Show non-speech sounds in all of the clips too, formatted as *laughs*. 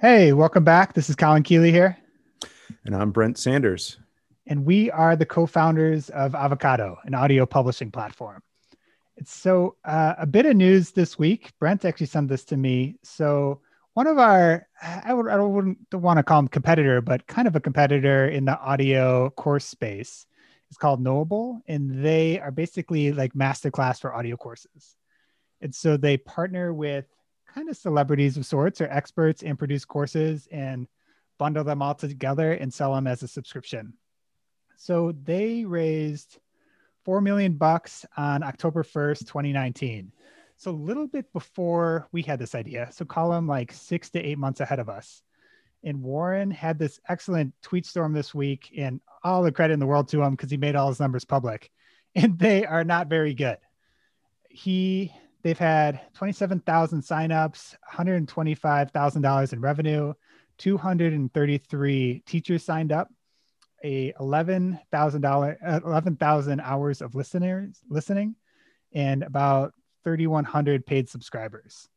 Hey, welcome back. This is Colin Keeley here. And I'm Brent Sanders. And we are the co founders of Avocado, an audio publishing platform. It's so uh, a bit of news this week. Brent actually sent this to me. So, one of our, I, would, I wouldn't want to call him competitor, but kind of a competitor in the audio course space is called Knowable. And they are basically like masterclass for audio courses. And so they partner with kind of celebrities of sorts or experts and produce courses and bundle them all together and sell them as a subscription. So they raised 4 million bucks on October 1st, 2019. So a little bit before we had this idea. So call them like six to eight months ahead of us. And Warren had this excellent tweet storm this week, and all the credit in the world to him because he made all his numbers public. And they are not very good. He They've had 27,000 signups, $125,000 in revenue, 233 teachers signed up, a $11,000 uh, 11,000 hours of listeners listening, and about 3,100 paid subscribers.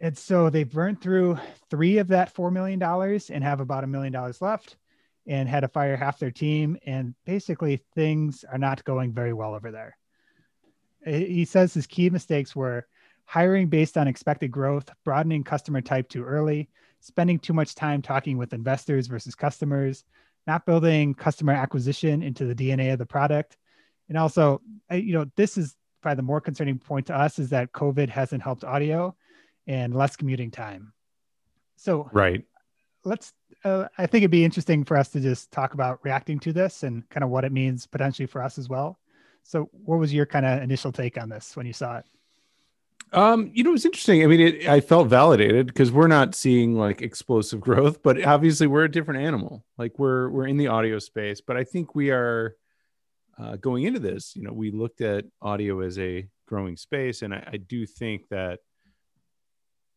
And so they've burned through three of that $4 million and have about a million dollars left and had to fire half their team. And basically, things are not going very well over there he says his key mistakes were hiring based on expected growth, broadening customer type too early, spending too much time talking with investors versus customers, not building customer acquisition into the DNA of the product. And also, you know, this is probably the more concerning point to us is that COVID hasn't helped audio and less commuting time. So, right. Let's, uh, I think it'd be interesting for us to just talk about reacting to this and kind of what it means potentially for us as well. So, what was your kind of initial take on this when you saw it? Um, you know, it was interesting. I mean, it, I felt validated because we're not seeing like explosive *laughs* growth, but obviously we're a different animal. Like we're we're in the audio space, but I think we are uh, going into this. You know, we looked at audio as a growing space, and I, I do think that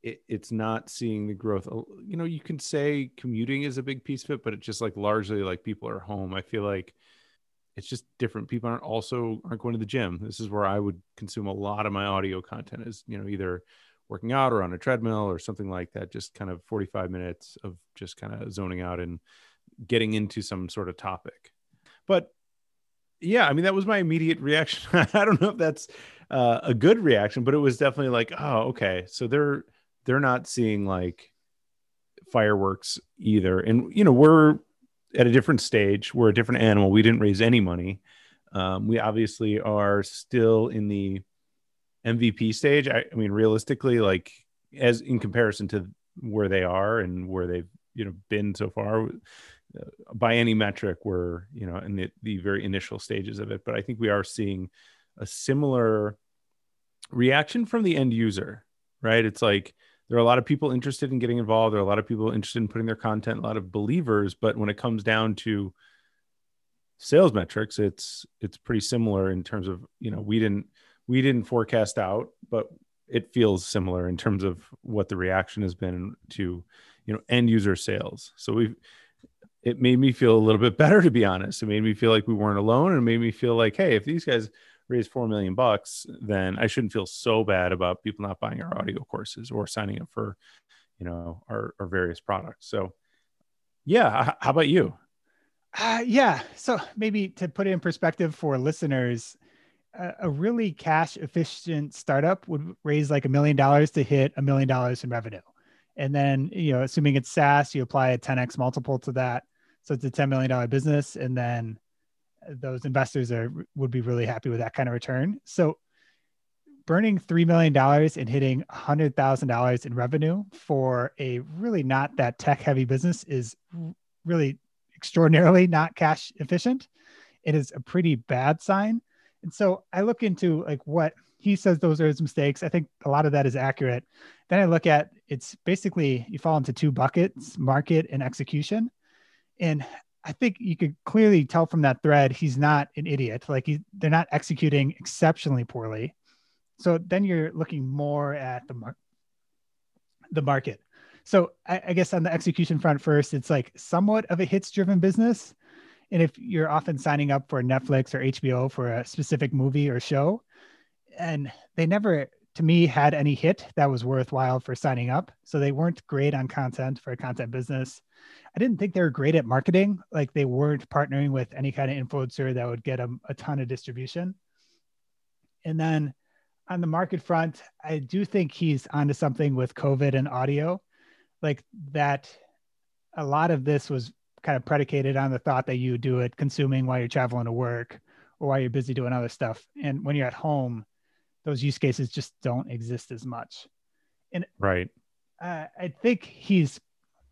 it, it's not seeing the growth. You know, you can say commuting is a big piece of it, but it's just like largely like people are home. I feel like it's just different. People aren't also aren't going to the gym. This is where i would consume a lot of my audio content is you know either working out or on a treadmill or something like that just kind of 45 minutes of just kind of zoning out and getting into some sort of topic. But yeah i mean that was my immediate reaction. *laughs* I don't know if that's uh, a good reaction but it was definitely like oh okay. So they're they're not seeing like fireworks either. And you know we're at a different stage. We're a different animal. We didn't raise any money. Um, we obviously are still in the MVP stage. I, I, mean, realistically, like as in comparison to where they are and where they've you know been so far, uh, by any metric, we're you know in the, the very initial stages of it. But I think we are seeing a similar reaction from the end user. Right? It's like there are a lot of people interested in getting involved. There are a lot of people interested in putting their content, a lot of believers. But when it comes down to sales metrics, it's it's pretty similar in terms of you know we didn't we didn't forecast out, but it feels similar in terms of what the reaction has been to you know end user sales. So we've it made me feel a little bit better to be honest. It made me feel like we weren't alone, and made me feel like hey, if these guys raise four million bucks, then I shouldn't feel so bad about people not buying our audio courses or signing up for, you know, our, our various products. So, yeah, how about you? Uh, yeah. So maybe to put it in perspective for listeners, uh, a really cash efficient startup would raise like a million dollars to hit a million dollars in revenue. And then, you know, assuming it's SaaS, you apply a 10x multiple to that. So it's a $10 million business. And then those investors are would be really happy with that kind of return. So burning $3 million and hitting $100,000 in revenue for a really not that tech heavy business is really extraordinarily not cash efficient. It is a pretty bad sign. And so I look into like what he says those are his mistakes. I think a lot of that is accurate. Then I look at it's basically you fall into two buckets, market and execution. And I think you could clearly tell from that thread he's not an idiot. Like he, they're not executing exceptionally poorly. So then you're looking more at the mar- the market. So I, I guess on the execution front first, it's like somewhat of a hits driven business. And if you're often signing up for Netflix or HBO for a specific movie or show, and they never to me had any hit that was worthwhile for signing up. So they weren't great on content for a content business. I didn't think they were great at marketing. Like they weren't partnering with any kind of influencer that would get them a ton of distribution. And then on the market front, I do think he's onto something with COVID and audio. Like that, a lot of this was kind of predicated on the thought that you do it consuming while you're traveling to work or while you're busy doing other stuff. And when you're at home, those use cases just don't exist as much. And right, uh, I think he's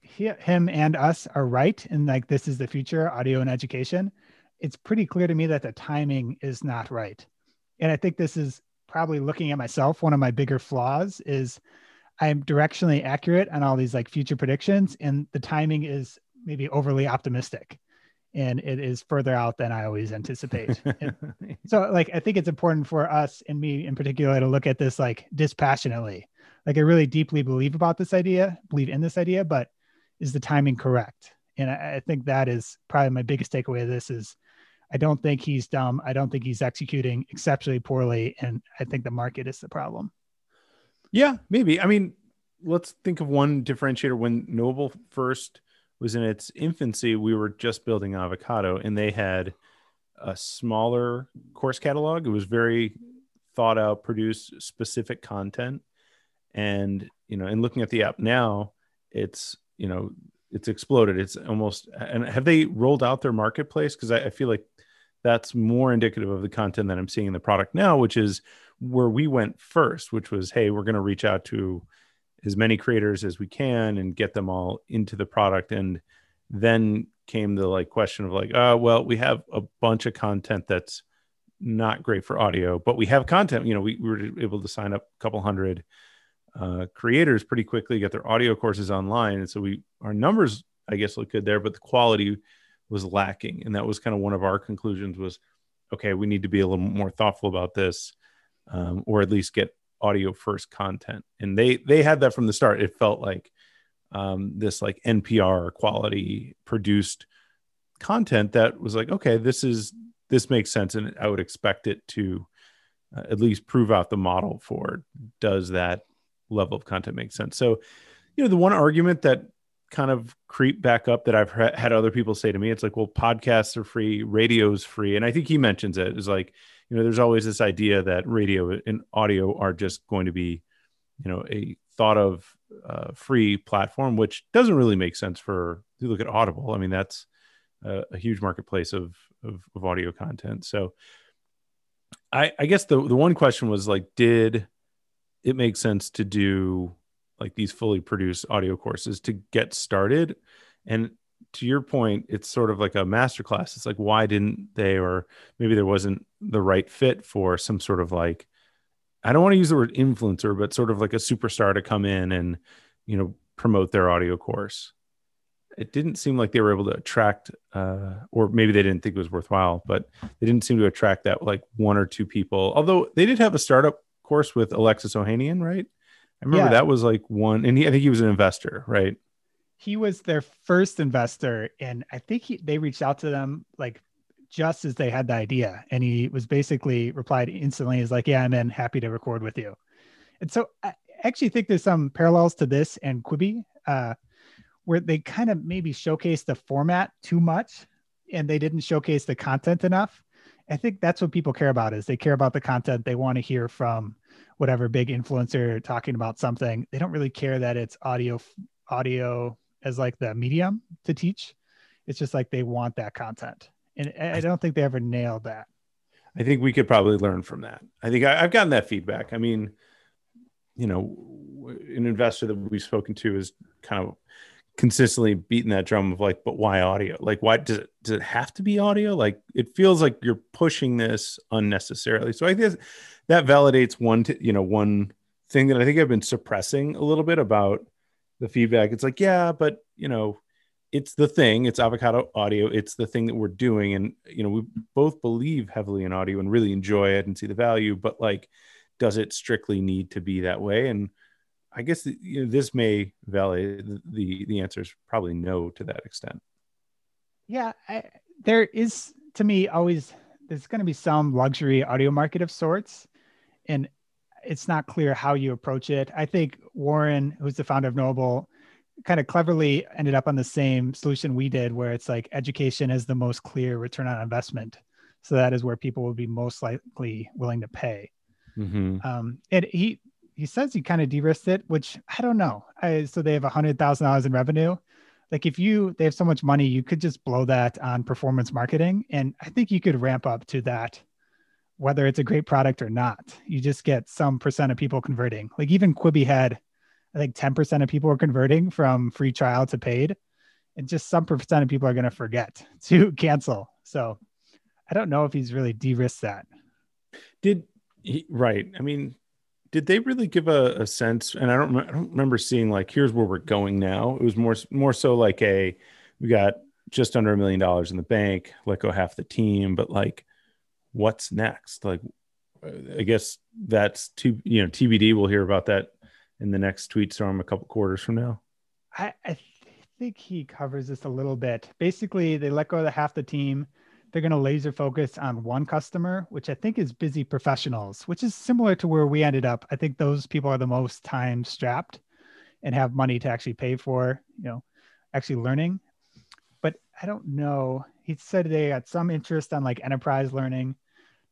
he, him and us are right, and like this is the future audio and education. It's pretty clear to me that the timing is not right, and I think this is probably looking at myself. One of my bigger flaws is I'm directionally accurate on all these like future predictions, and the timing is maybe overly optimistic and it is further out than I always anticipate. *laughs* so like I think it's important for us and me in particular to look at this like dispassionately. Like I really deeply believe about this idea, believe in this idea, but is the timing correct? And I, I think that is probably my biggest takeaway of this is I don't think he's dumb. I don't think he's executing exceptionally poorly. And I think the market is the problem. Yeah, maybe. I mean, let's think of one differentiator when Knowable first was in its infancy, we were just building Avocado, and they had a smaller course catalog. It was very thought out, produced specific content, and you know, and looking at the app now, it's you know, it's exploded. It's almost and have they rolled out their marketplace? Because I, I feel like that's more indicative of the content that I'm seeing in the product now, which is where we went first, which was, hey, we're going to reach out to as many creators as we can and get them all into the product. And then came the like question of like oh well we have a bunch of content that's not great for audio but we have content. You know we, we were able to sign up a couple hundred uh, creators pretty quickly get their audio courses online. And so we our numbers i guess look good there but the quality was lacking. And that was kind of one of our conclusions was okay we need to be a little more thoughtful about this um, or at least get audio first content. And they they had that from the start. It felt like um, this like npr quality produced content that was like okay this is this makes sense. And i would expect it to uh, at least prove out the model for does that level of content make sense? So you know the one argument that kind of creep back up that i've had other people say to me it's like well podcasts are free radio's free. And i think he mentions it. Is like you know, there's always this idea that radio and audio are just going to be, you know, a thought of uh, free platform, which doesn't really make sense for if you look at Audible. I mean, that's a, a huge marketplace of, of, of audio content. So, I, I guess the the one question was like, did it make sense to do like these fully produced audio courses to get started? And to your point, it's sort of like a masterclass. It's like, why didn't they, or maybe there wasn't the right fit for some sort of like, I don't want to use the word influencer, but sort of like a superstar to come in and, you know, promote their audio course. It didn't seem like they were able to attract, uh, or maybe they didn't think it was worthwhile, but they didn't seem to attract that like one or two people. Although they did have a startup course with Alexis Ohanian, right? I remember yeah. that was like one, and he, I think he was an investor, right? He was their first investor and i think he, they reached out to them like just as they had the idea and he was basically replied instantly is like yeah i'm in happy to record with you. And so i actually think there's some parallels to this and quibi uh, where they kind of maybe showcase the format too much and they didn't showcase the content enough. I think that's what people care about is they care about the content. They want to hear from whatever big influencer talking about something. They don't really care that it's audio audio as like the medium to teach. It's just like they want that content. And I don't think they ever nailed that. I think we could probably learn from that. I think I, have gotten that feedback. I mean, you know, an investor that we've spoken to is kind of consistently beating that drum of like, but why audio? Like, why does it does it have to be audio? Like, it feels like you're pushing this unnecessarily. So I guess that validates one, t- you know, one thing that I think I've been suppressing a little bit about the feedback. It's like, yeah, but you know, it's the thing. It's avocado audio. It's the thing that we're doing, and you know, we both believe heavily in audio and really enjoy it and see the value. But like, does it strictly need to be that way? And I guess you know, this may validate the the answer is probably no to that extent. Yeah, I, there is to me always there's going to be some luxury audio market of sorts, and it's not clear how you approach it. I think Warren, who's the founder of Knowable, kind of cleverly ended up on the same solution we did, where it's like education is the most clear return on investment. So that is where people will be most likely willing to pay. Mm-hmm. Um, and he he says he kind of de-risked it, which I don't know. I, so they have a hundred thousand dollars in revenue. Like if you they have so much money, you could just blow that on performance marketing, and I think you could ramp up to that, whether it's a great product or not. You just get some percent of people converting. Like even Quibi had, I think ten percent of people were converting from free trial to paid, and just some percent of people are going to forget *laughs* to cancel. So I don't know if he's really de-risked that. Did he, right? I mean, did they really give a, a sense? And I don't, I don't remember seeing like, here's where we're going now. It was more, more so like a, we got just under a million dollars in the bank, let go half the team, but like, what's next? Like, I guess that's to you know TBD. We'll hear about that in the next tweet storm a couple quarters from now. I, I think he covers this a little bit. Basically, they let go of the half the team they're going to laser focus on one customer, which I think is busy professionals, which is similar to where we ended up. I think those people are the most time strapped and have money to actually pay for, you know, actually learning. But I don't know. He said they got some interest on like enterprise learning.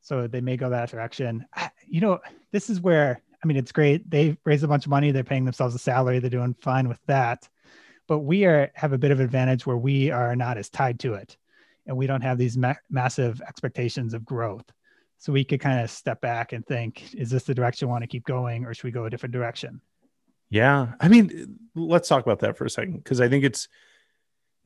So they may go that direction. You know, this is where, I mean, it's great. They raise a bunch of money. They're paying themselves a salary. They're doing fine with that. But we are have a bit of advantage where we are not as tied to it and we don't have these ma- massive expectations of growth. So we could kind of step back and think, is this the direction we want to keep going or should we go a different direction? Yeah. I mean, let's talk about that for a second because I think it's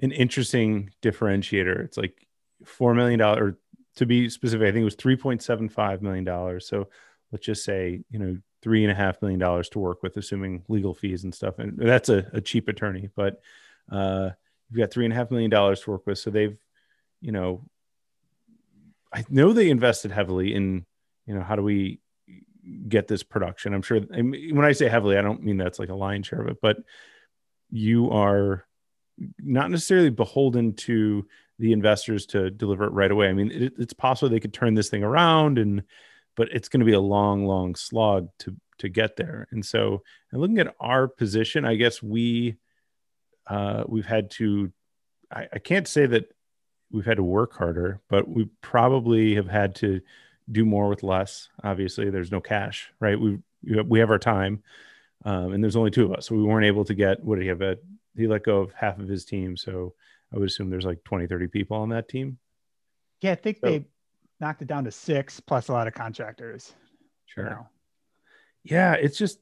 an interesting differentiator. It's like $4 million, or to be specific, I think it was $3.75 million. So let's just say, you know, three and a half million dollars to work with, assuming legal fees and stuff. And that's a, a cheap attorney, but uh, you've got three and a half million dollars to work with. So they've you know, I know they invested heavily in, you know, how do we get this production? I'm sure I mean, when I say heavily, I don't mean that's like a lion share of it, but you are not necessarily beholden to the investors to deliver it right away. I mean, it, it's possible they could turn this thing around and, but it's going to be a long, long slog to, to get there. And so, and looking at our position, I guess we, uh, we've had to, I, I can't say that we've had to work harder, but we probably have had to do more with less. Obviously, there's no cash, right? We we have our time, um, and there's only two of us, so we weren't able to get. What did he have? A, he let go of half of his team, so I would assume there's like 20, 30 people on that team. Yeah, I think so, they knocked it down to six plus a lot of contractors. Sure. Now. Yeah, it's just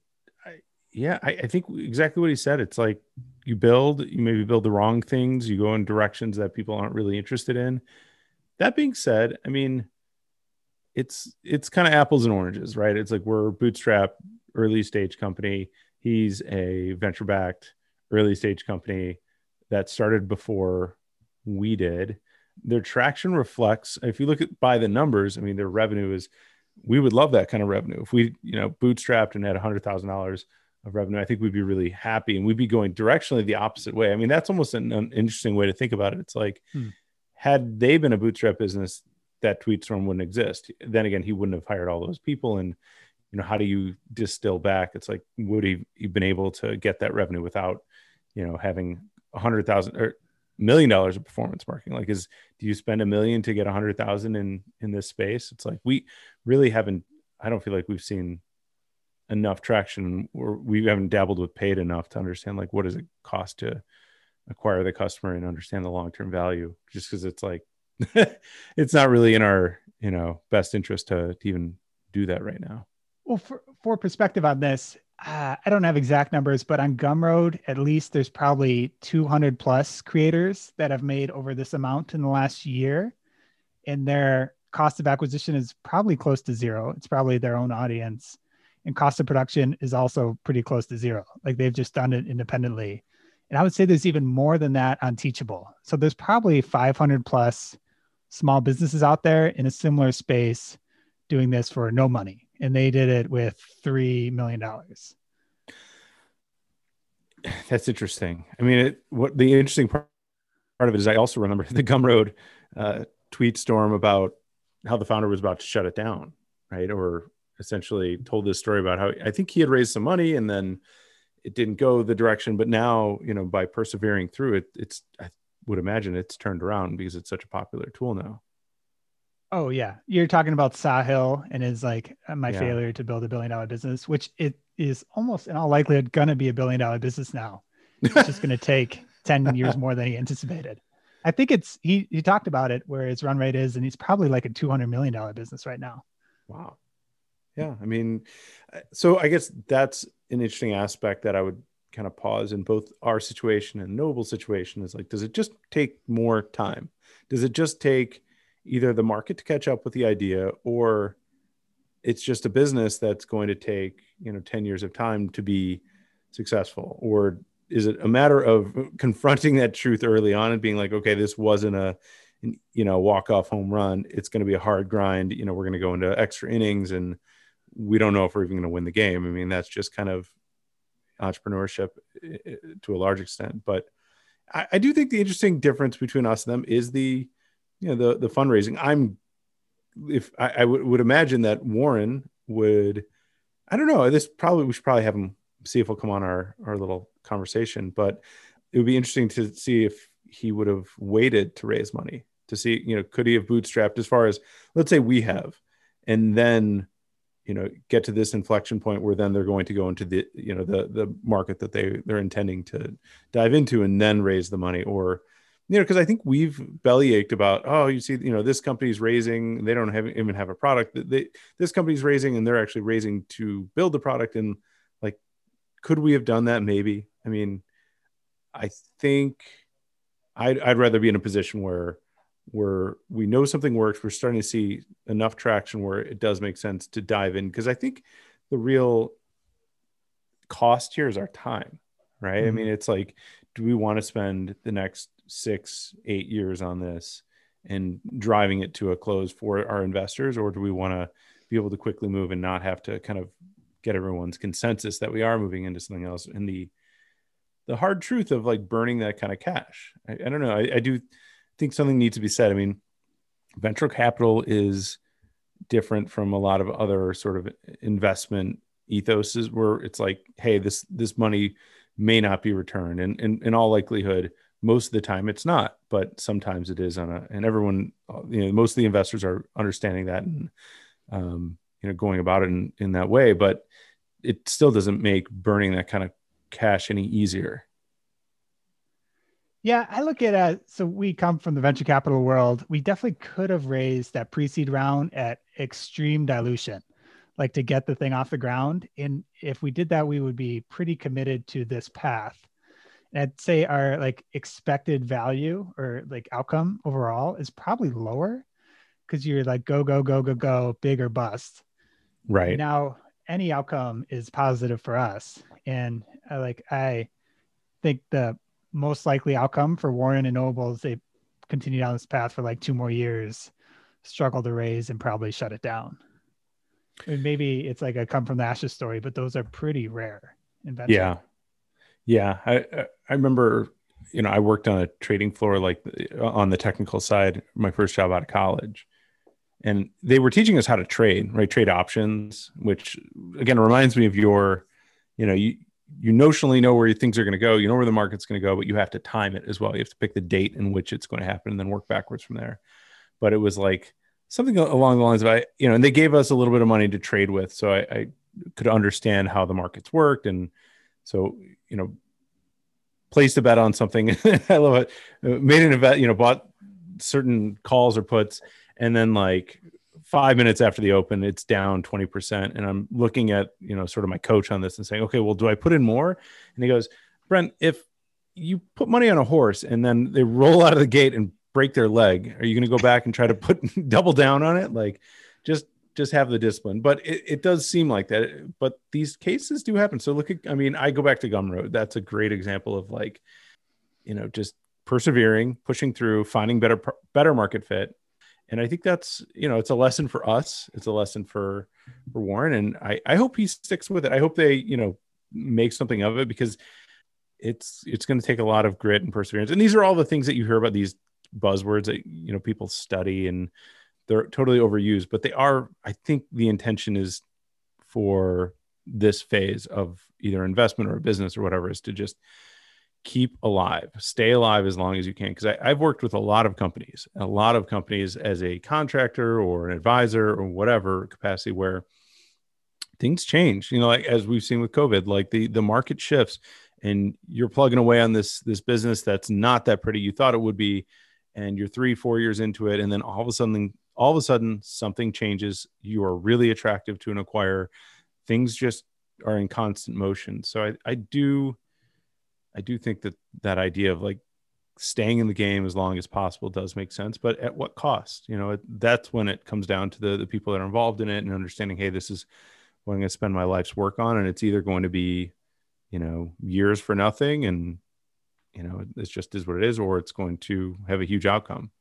yeah, I, I, think exactly what he said. It's like you build, you maybe build the wrong things, you go in directions that people aren't really interested in. That being said, I mean, it's it's kind of apples and oranges, right? It's like we're bootstrap early stage company. He's a venture backed early stage company that started before we did. Their traction reflects, if you look at by the numbers, I mean, their revenue is we would love that kind of revenue. If we, you know, bootstrapped and had a hundred thousand dollars of revenue, I think we'd be really happy and we'd be going directionally the opposite way. I mean, that's almost an, an interesting way to think about it. It's like, hmm. had they been a bootstrap business, that Tweetstorm wouldn't exist. Then again, he wouldn't have hired all those people. And, you know, how do you distill back? It's like, would he have been able to get that revenue without, you know, having a hundred thousand or million dollars of performance marketing? Like, is, do you spend a million to get a hundred thousand in, in this space? It's like, we really haven't, I don't feel like we've seen enough traction or we haven't dabbled with paid enough to understand like what does it cost to acquire the customer and understand the long-term value just because it's like *laughs* it's not really in our you know best interest to, to even do that right now well for, for perspective on this uh, i don't have exact numbers but on gumroad at least there's probably 200 plus creators that have made over this amount in the last year and their cost of acquisition is probably close to zero it's probably their own audience and cost of production is also pretty close to zero. Like they've just done it independently. And I would say there's even more than that on Teachable. So there's probably 500 plus small businesses out there in a similar space doing this for no money. And they did it with $3 million. *sighs* That's interesting. I mean, it, what the interesting part, part of it is I also remember *laughs* the Gumroad uh, tweet storm about how the founder was about to shut it down, right? Or essentially told this story about how I think he had raised some money and then it didn't go the direction, but now, you know, by persevering through it, it's, I would imagine it's turned around because it's such a popular tool now. Oh yeah, you're talking about Sahil and his like uh, my Yeah. failure to build a billion dollar business, which it is almost in all likelihood gonna be a billion dollar business now. It's just gonna *laughs* take ten years more than he anticipated. I think it's he he talked about it where his run rate is, and he's probably like a two hundred million dollar business right now. Wow. Yeah. I mean, uh, so I guess that's an interesting aspect that I would kind of pause in both our situation and Knowable's situation is like, does it just take more time? Does it just take either the market to catch up with the idea or it's just a business that's going to take, you know, 10 years of time to be successful? Or is it a matter of *laughs* confronting that truth early on and being like, okay, this wasn't a, you know, walk off home run. It's going to be a hard grind. You know, we're going to go into extra innings and we don't know if we're even going to win the game. I mean, that's just kind of entrepreneurship eh, eh, to a large extent. But I, I do think the interesting difference between us and them is the, you know, the the fundraising. I'm, if I, I would, would imagine that Warren would, I don't know. This probably we should probably have him see if he'll come on our our little conversation. But it would be interesting to see if he would have waited to raise money to see, you know, could he have bootstrapped as far as let's say we have, and then you know get to this inflection point where then they're going to go into the you know the the market that they they're intending to dive into and then raise the money or you know because i think we've bellyached about oh you see you know this company's raising they don't have even have a product. They this company's raising and they're actually raising to build the product and like could we have done that? Maybe. I mean i think i'd, I'd rather be in a position where where we know something works we're starting to see enough traction where it does make sense to dive in because i think the real cost here is our time right? I Mhm. mean it's like do we want to spend the next six eight years on this and driving it to a close for our investors? Or do we want to be able to quickly move and not have to kind of get everyone's consensus that we are moving into something else? And the the hard truth of like burning that kind of cash. I, I don't know. I, I do think something needs to be said. I mean venture capital is different from a lot of other sort of investment ethoses where it's like hey this this money may not be returned. And, and in all likelihood most of the time it's not but sometimes it is on a and everyone uh, you know most of the investors are understanding that and um, you know going about it in, in that way but it still doesn't make burning that kind of cash any easier Yeah, I look at it. So we come from the venture capital world. We definitely could have raised that pre-seed round at extreme dilution, like to get the thing off the ground. And if we did that, we would be pretty committed to this path. I'd say our like expected value or like outcome overall is probably lower because you're like go go go go go big or bust. right Now any outcome is positive for us, and I like I think the most likely outcome for Warren and Knowable is they continue down this path for like two more years, struggle to raise, and probably shut it down. And maybe it's like a come from the ashes story, but those are pretty rare in venture. Yeah, yeah. I I- remember, you know, I worked on a trading floor like on the technical side. My first job out of college, and they were teaching us how to trade, right? Trade options, which again reminds me of your, you know, you you notionally know where things are going to go, you know where the market's going to go, but you have to time it as well. You have to pick the date in which it's going to happen, and then work backwards from there. But it was like something along the lines of I, you know, and they gave us a little bit of money to trade with, so I, I could understand how the markets worked and so you know placed a bet on something. *laughs* I love it. Made an event you know bought certain calls or puts and then like five minutes after the open it's down 20% and i'm looking at you know sort of my coach on this and saying okay well do i put in more? And he goes brent if you put money on a horse and then they roll out of the gate and break their leg are you going to go back and try to put *laughs* double down on it? Like just just have the discipline but it, it does seem like that but these cases do happen. So look at i mean i go back to gumroad. That's a great example of like you know just persevering pushing through finding better better market fit. And i think that's you know it's a lesson for us. It's a lesson for for warren. And i i hope he sticks with it. I hope they you know make something of it because it's it's going to take a lot of grit and perseverance. And these are all the things that you hear about these buzzwords that you know people study and they're totally overused but they are i think the intention is for this phase of either investment or a business or whatever is to just keep alive, stay alive as long as you can. Because I've worked with a lot of companies, a lot of companies as a contractor or an advisor or whatever capacity where things change. You know, like as we've seen with COVID, like the the market shifts, and you're plugging away on this this business that's not that pretty you thought it would be, and you're three four years into it, and then all of a sudden all of a sudden something changes. You are really attractive to an acquirer. Things just are in constant motion. So I, I do I do think that that idea of like staying in the game as long as possible does make sense, but at what cost? You know, that's when it comes down to the the people that are involved in it and understanding, hey, this is what I'm going to spend my life's work on, and it's either going to be, you know, years for nothing, and you know, it's just is what it is, or it's going to have a huge outcome.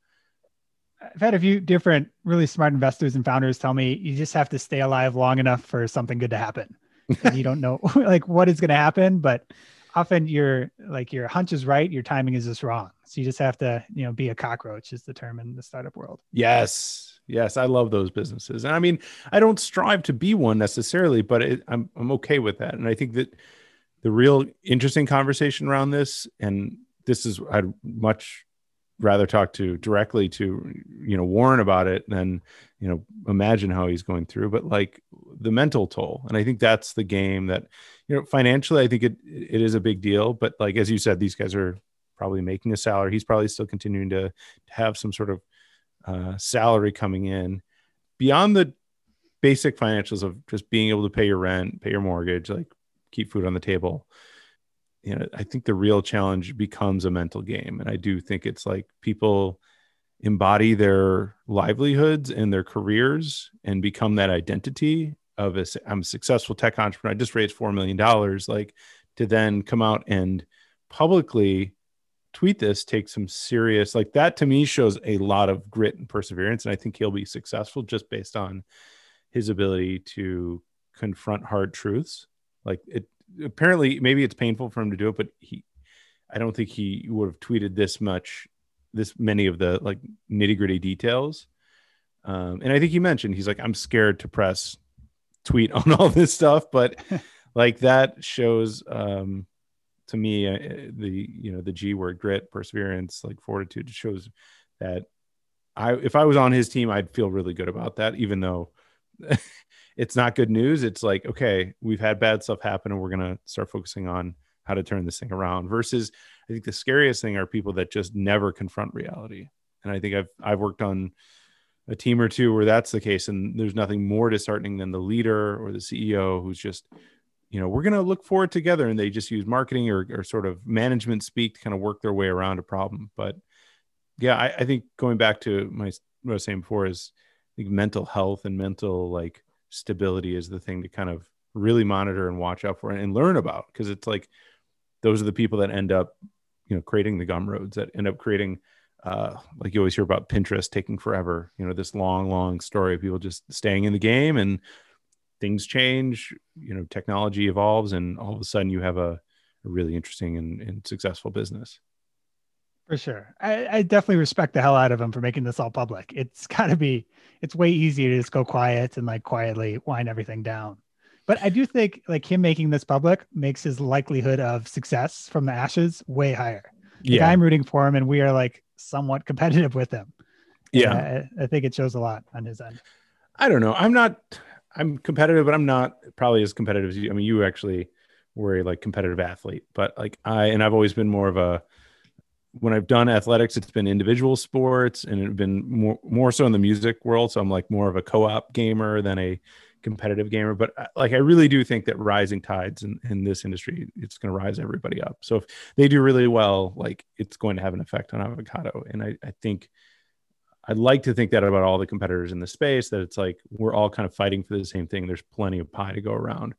I've had a few different really smart investors and founders tell me you just have to stay alive long enough for something good to happen. *laughs* and you don't know *laughs* like what is going to happen, but often your like your hunch is right, your timing is just wrong. So you just have to, you know, be a cockroach is the term in the startup world. Yes. Yes, I love those businesses. And I mean, I don't strive to be one necessarily, but it, I'm I'm okay with that. And I think that the real interesting conversation around this and this is I'd much rather talk to directly to you know Warren about it than you know imagine how he's going through but like the mental toll. And I think that's the game that you know financially I think it it is a big deal but like as you said these guys are probably making a salary. He's probably still continuing to have some sort of uh, salary coming in. Beyond the basic financials of just being able to pay your rent pay your mortgage like keep food on the table you know i think the real challenge becomes a mental game and i do think it's like people embody their livelihoods and their careers and become that identity of a i'm a successful tech entrepreneur i just raised $4 million like to then come out and publicly tweet this take some serious like that to me shows a lot of grit and perseverance and i think he'll be successful just based on his ability to confront hard truths. Like it apparently maybe it's painful for him to do it, but he, I don't think he would have tweeted this much, this many of the like nitty gritty details. Um, and I think he mentioned he's like, I'm scared to press tweet *laughs* on all this stuff, but *laughs* like that shows um, to me uh, the you know the G word, grit, perseverance, like fortitude. shows that I if I was on his team, I'd feel really good about that, even though *laughs* it's not good news. It's like, okay, we've had bad stuff happen and we're going to start focusing on how to turn this thing around versus I think the scariest thing are people that just never confront reality. And I think I've, I've worked on a team or two where that's the case. And there's nothing more disheartening than the leader or the CEO who's just, you know, we're going to look forward together. And they just use marketing or, or sort of management speak to kind of work their way around a problem. But yeah, I, I think going back to my, what I was saying before is I think mental health and mental like stability is the thing to kind of really monitor and watch out for and learn about. Because it's like those are the people that end up you know creating the Gumroads that end up creating uh, like you always hear about pinterest taking forever you know this long long story of people just staying in the game and things change you know technology evolves and all of a sudden you have a, a really interesting and, and successful business for sure. I, I, definitely respect the hell out of him for making this all public. It's *laughs* got to be, it's way easier to just go quiet and like quietly wind everything down. But I do think like him making this public makes his likelihood of success from the ashes way higher. Like, yeah. I'm rooting for him and we are like somewhat *laughs* competitive with him. Yeah. I, I think it shows a lot on his end. I don't know. I'm not, I'm competitive, but I'm not probably as competitive as you. I mean, you actually were a like competitive athlete, but like I, and I've always been more of a, when I've done athletics, it's been individual sports and it's been more more so in the music world. So I'm like more of a co-op gamer than a competitive gamer. But uh, like I really do think that rising tides in, in this industry, it's going to rise everybody up. So if they do really well, like it's going to have an effect on avocado. And I, I think I'd like to think that about all the competitors in the space, that it's like we're all kind of fighting for the same thing. There's plenty of pie to go around.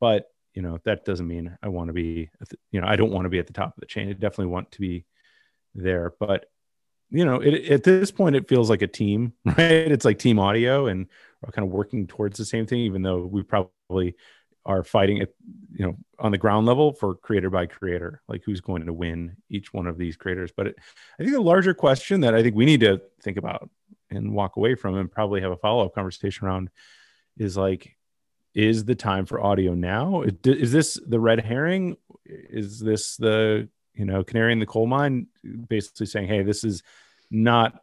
But you know, that doesn't mean I want to be, you know, I don't want to be at the top of the chain. I definitely want to be there. But you know, it, at this point, it feels like a team, *laughs* right? It's like team audio, and we're kind of working towards the same thing, even though we probably are fighting at you know on the ground level for creator by creator like who's going to win each one of these creators but it, i think the larger question that i think we need to think about and walk away from and probably have a follow-up conversation around is like is the time for audio now? Is this the red herring? Is this the you know canary in the coal mine? Basically saying, hey, this is not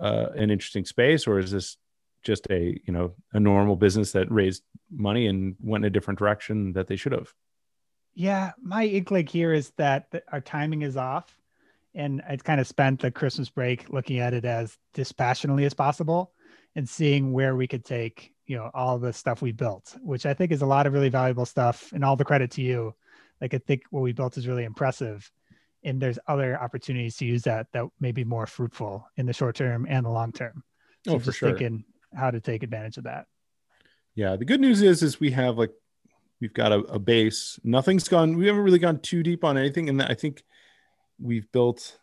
uh, an interesting space, or is this just a you know a normal business that raised money and went in a different direction that they should have? Yeah, my inkling here is that our timing is off, and I kind of spent the Christmas break looking at it as dispassionately as possible and seeing where we could take you know all the stuff we built which i think is a lot of really valuable stuff and all the credit to you like i think what we built is really impressive and there's other opportunities to use that that may be more fruitful in the short term and the long term. So oh for just sure. thinking how to take advantage of that. Yeah the good news is is we have like we've got a, a base. Nothing's gone we haven't really gone too deep on anything and i think we've built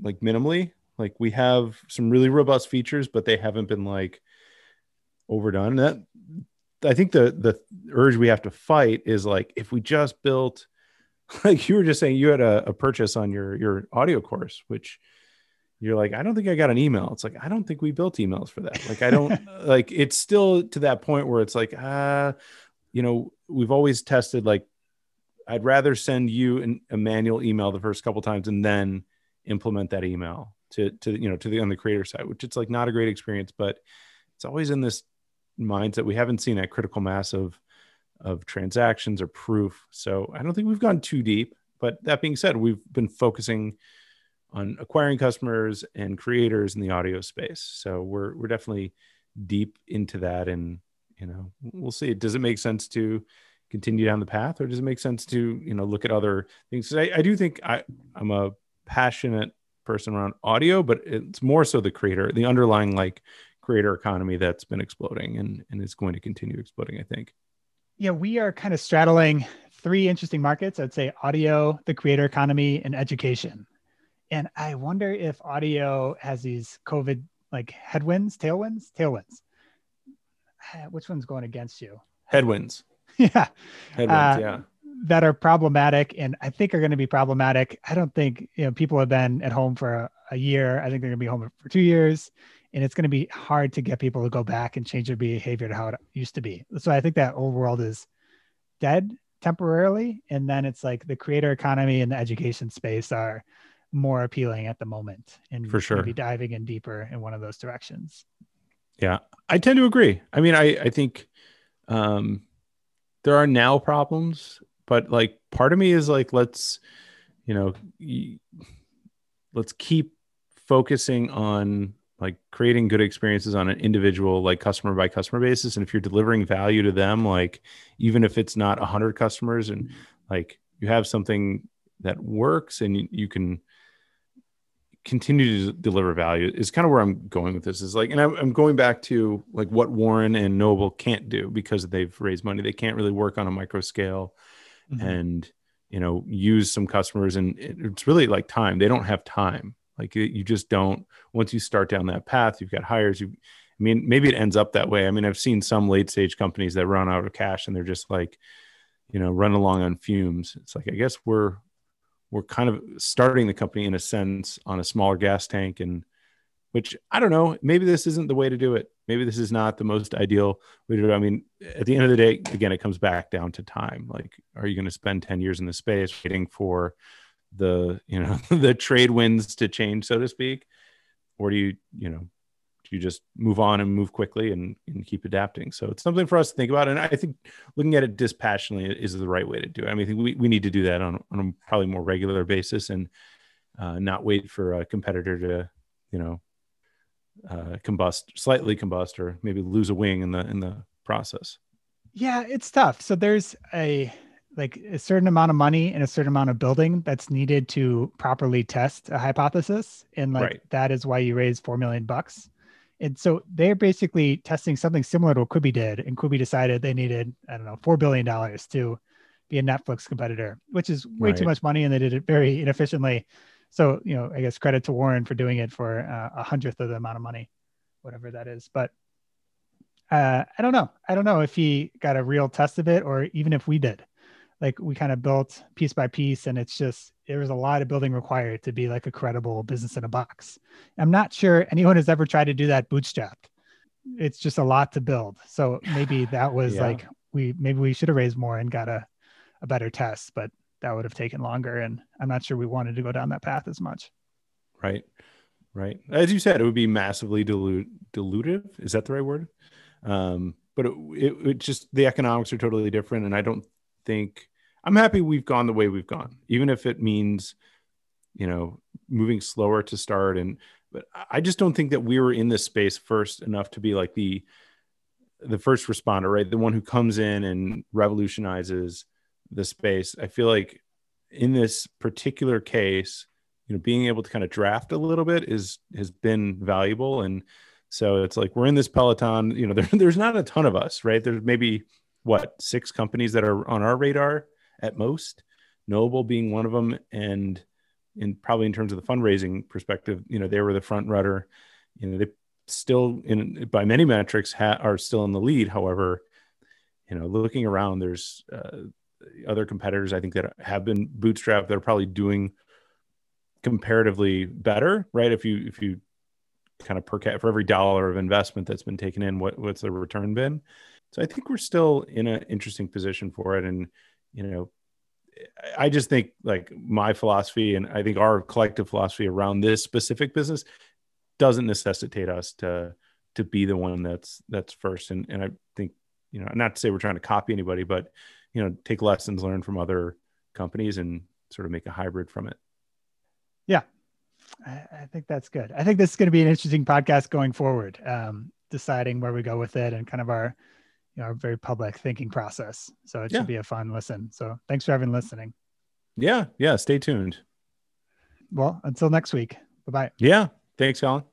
like minimally. Like we have some really robust features but they haven't been like overdone. That I think the the urge we have to fight is like if we just built *laughs* like you were just saying you had a, a purchase on your your audio course, which you're like, I don't think I got an email. It's like, I don't think we built emails for that. Like, I don't *laughs* like it's still to that point where it's like, ah, uh, you know, we've always tested like I'd rather send you an, a manual email the first couple times and then implement that email to to you know to the on the creator side, which it's like not a great experience, but it's always in this mindset. We haven't seen that critical mass of of transactions or proof. So I don't think we've gone too deep. But that being said, we've been focusing on acquiring customers and creators in the audio space. So we're we're definitely deep into that, and you know we'll see. Does it make sense to continue down the path, or does it make sense to you know look at other things? I, I do think I I'm a passionate person around audio, but it's more so the creator, the underlying like creator economy that's been exploding and, and is going to continue exploding, I think. Yeah, we are kind of straddling three interesting markets. I'd say audio, the creator economy, and education. And I wonder if audio has these COVID like headwinds, tailwinds, tailwinds. Which one's going against you? Headwinds. *laughs* yeah. Headwinds, uh, yeah. That are problematic and I think are going to be problematic. I don't think, you know, people have been at home for a, a year. I think they're going to be home for two years and it's going to be hard to get people to go back and change their behavior to how it used to be. So I think that old world is dead temporarily, and then it's like the creator economy and the education space are more appealing at the moment, and for sure, be diving in deeper in one of those directions. Yeah, I tend to agree. I mean, I I think um, there are now problems, but like part of me is like, let's you know, let's keep focusing on like creating good experiences on an individual like customer by customer basis. And if you're delivering value to them like even if it's not 100 customers and like you have something that works and you, you can continue to deliver value is kind of where i'm going with this is like and I'm, I'm going back to like what warren and Knowable can't do because they've raised money. They can't really work on a micro scale mm-hmm. and you know use some customers and it's really like time. They don't have time like you just don't. Once you start down that path, you've got hires. You, I mean, maybe it ends up that way. I mean, I've seen some late stage companies that run out of cash and they're just like, you know, run along on fumes. It's like I guess we're we're kind of starting the company in a sense on a smaller gas tank and which I don't know, maybe this isn't the way to do it. Maybe this is not the most ideal way to do it. I mean, at the end of the day, again, it comes back down to time. Like, are you going to spend 10 years in the space waiting for the you know *laughs* the trade winds to change so to speak? Or do you you know do you just move on and move quickly and, and keep adapting? So it's something for us to think about and i think looking at it dispassionately is the right way to do it. I mean I we, we need to do that on, on a probably more regular basis and uh, not wait for a competitor to you know uh, combust slightly combust or maybe lose a wing in the in the process. Yeah it's tough. So there's a like a certain amount of money and a certain amount of building that's needed to properly test a hypothesis. And like right. that is why you raise 4 million bucks. And so they're basically testing something similar to what Quibi did. And Quibi decided they needed i don't know 4 billion dollars to be a netflix competitor which is way right. too much money. And they did it very inefficiently. So you know i guess credit to warren for doing it for uh, a hundredth of the amount of money whatever that is. But uh, I don't know. I don't know if he got a real test of it or even if we did like we kind of built piece by piece and it's just there was a lot of building required to be like a credible business in a box i'm not sure anyone has ever tried to do that bootstrapped it's just a lot to build so maybe *sighs* that was yeah. like we maybe we should have raised more and got a, a better test, but that would have taken longer. And I'm not sure we wanted to go down that path as much. Right. Right. As you said, it would be massively dilute, dilutive. Is that the right word? Um, but it, it, it just, the economics are totally different. And I don't think, I'm happy we've gone the way we've gone, even if it means, you know, moving slower to start. And, but I just don't think that we were in this space first enough to be like the, the first responder, right? The one who comes in and revolutionizes the space. I feel like in this particular case, you know, being able to kind of draft a little bit is has been valuable. And so it's like we're in this peloton. You know, *laughs* there, there's not a ton of us, right? There's maybe what six companies that are on our radar at most. Knowable being one of them, and in probably in terms of the fundraising perspective, you know, they were the front runner. You know, they still in by many metrics ha- are still in the lead. However, you know, looking around, there's uh, other competitors I think that have been bootstrapped that are probably doing comparatively better, right? If you if you kind of per cap for every dollar of investment that's been taken in, what what's the return been? So I think we're still in an interesting position for it, and you know, I just think like my philosophy and I think our collective philosophy around this specific business doesn't necessitate us to to be the one that's that's first. And and I think you know, not to say we're trying to copy anybody, but you know, take lessons learned from other companies and sort of make a hybrid from it. Yeah, I, think that's good. I think this is going to be an interesting podcast going forward, um, deciding where we go with it and kind of our, you know, our very public thinking process. So it yeah. should be a fun listen. So thanks for having listening. Yeah. Yeah. Stay tuned. Well, until next week. Bye bye. Yeah. Thanks, Colin.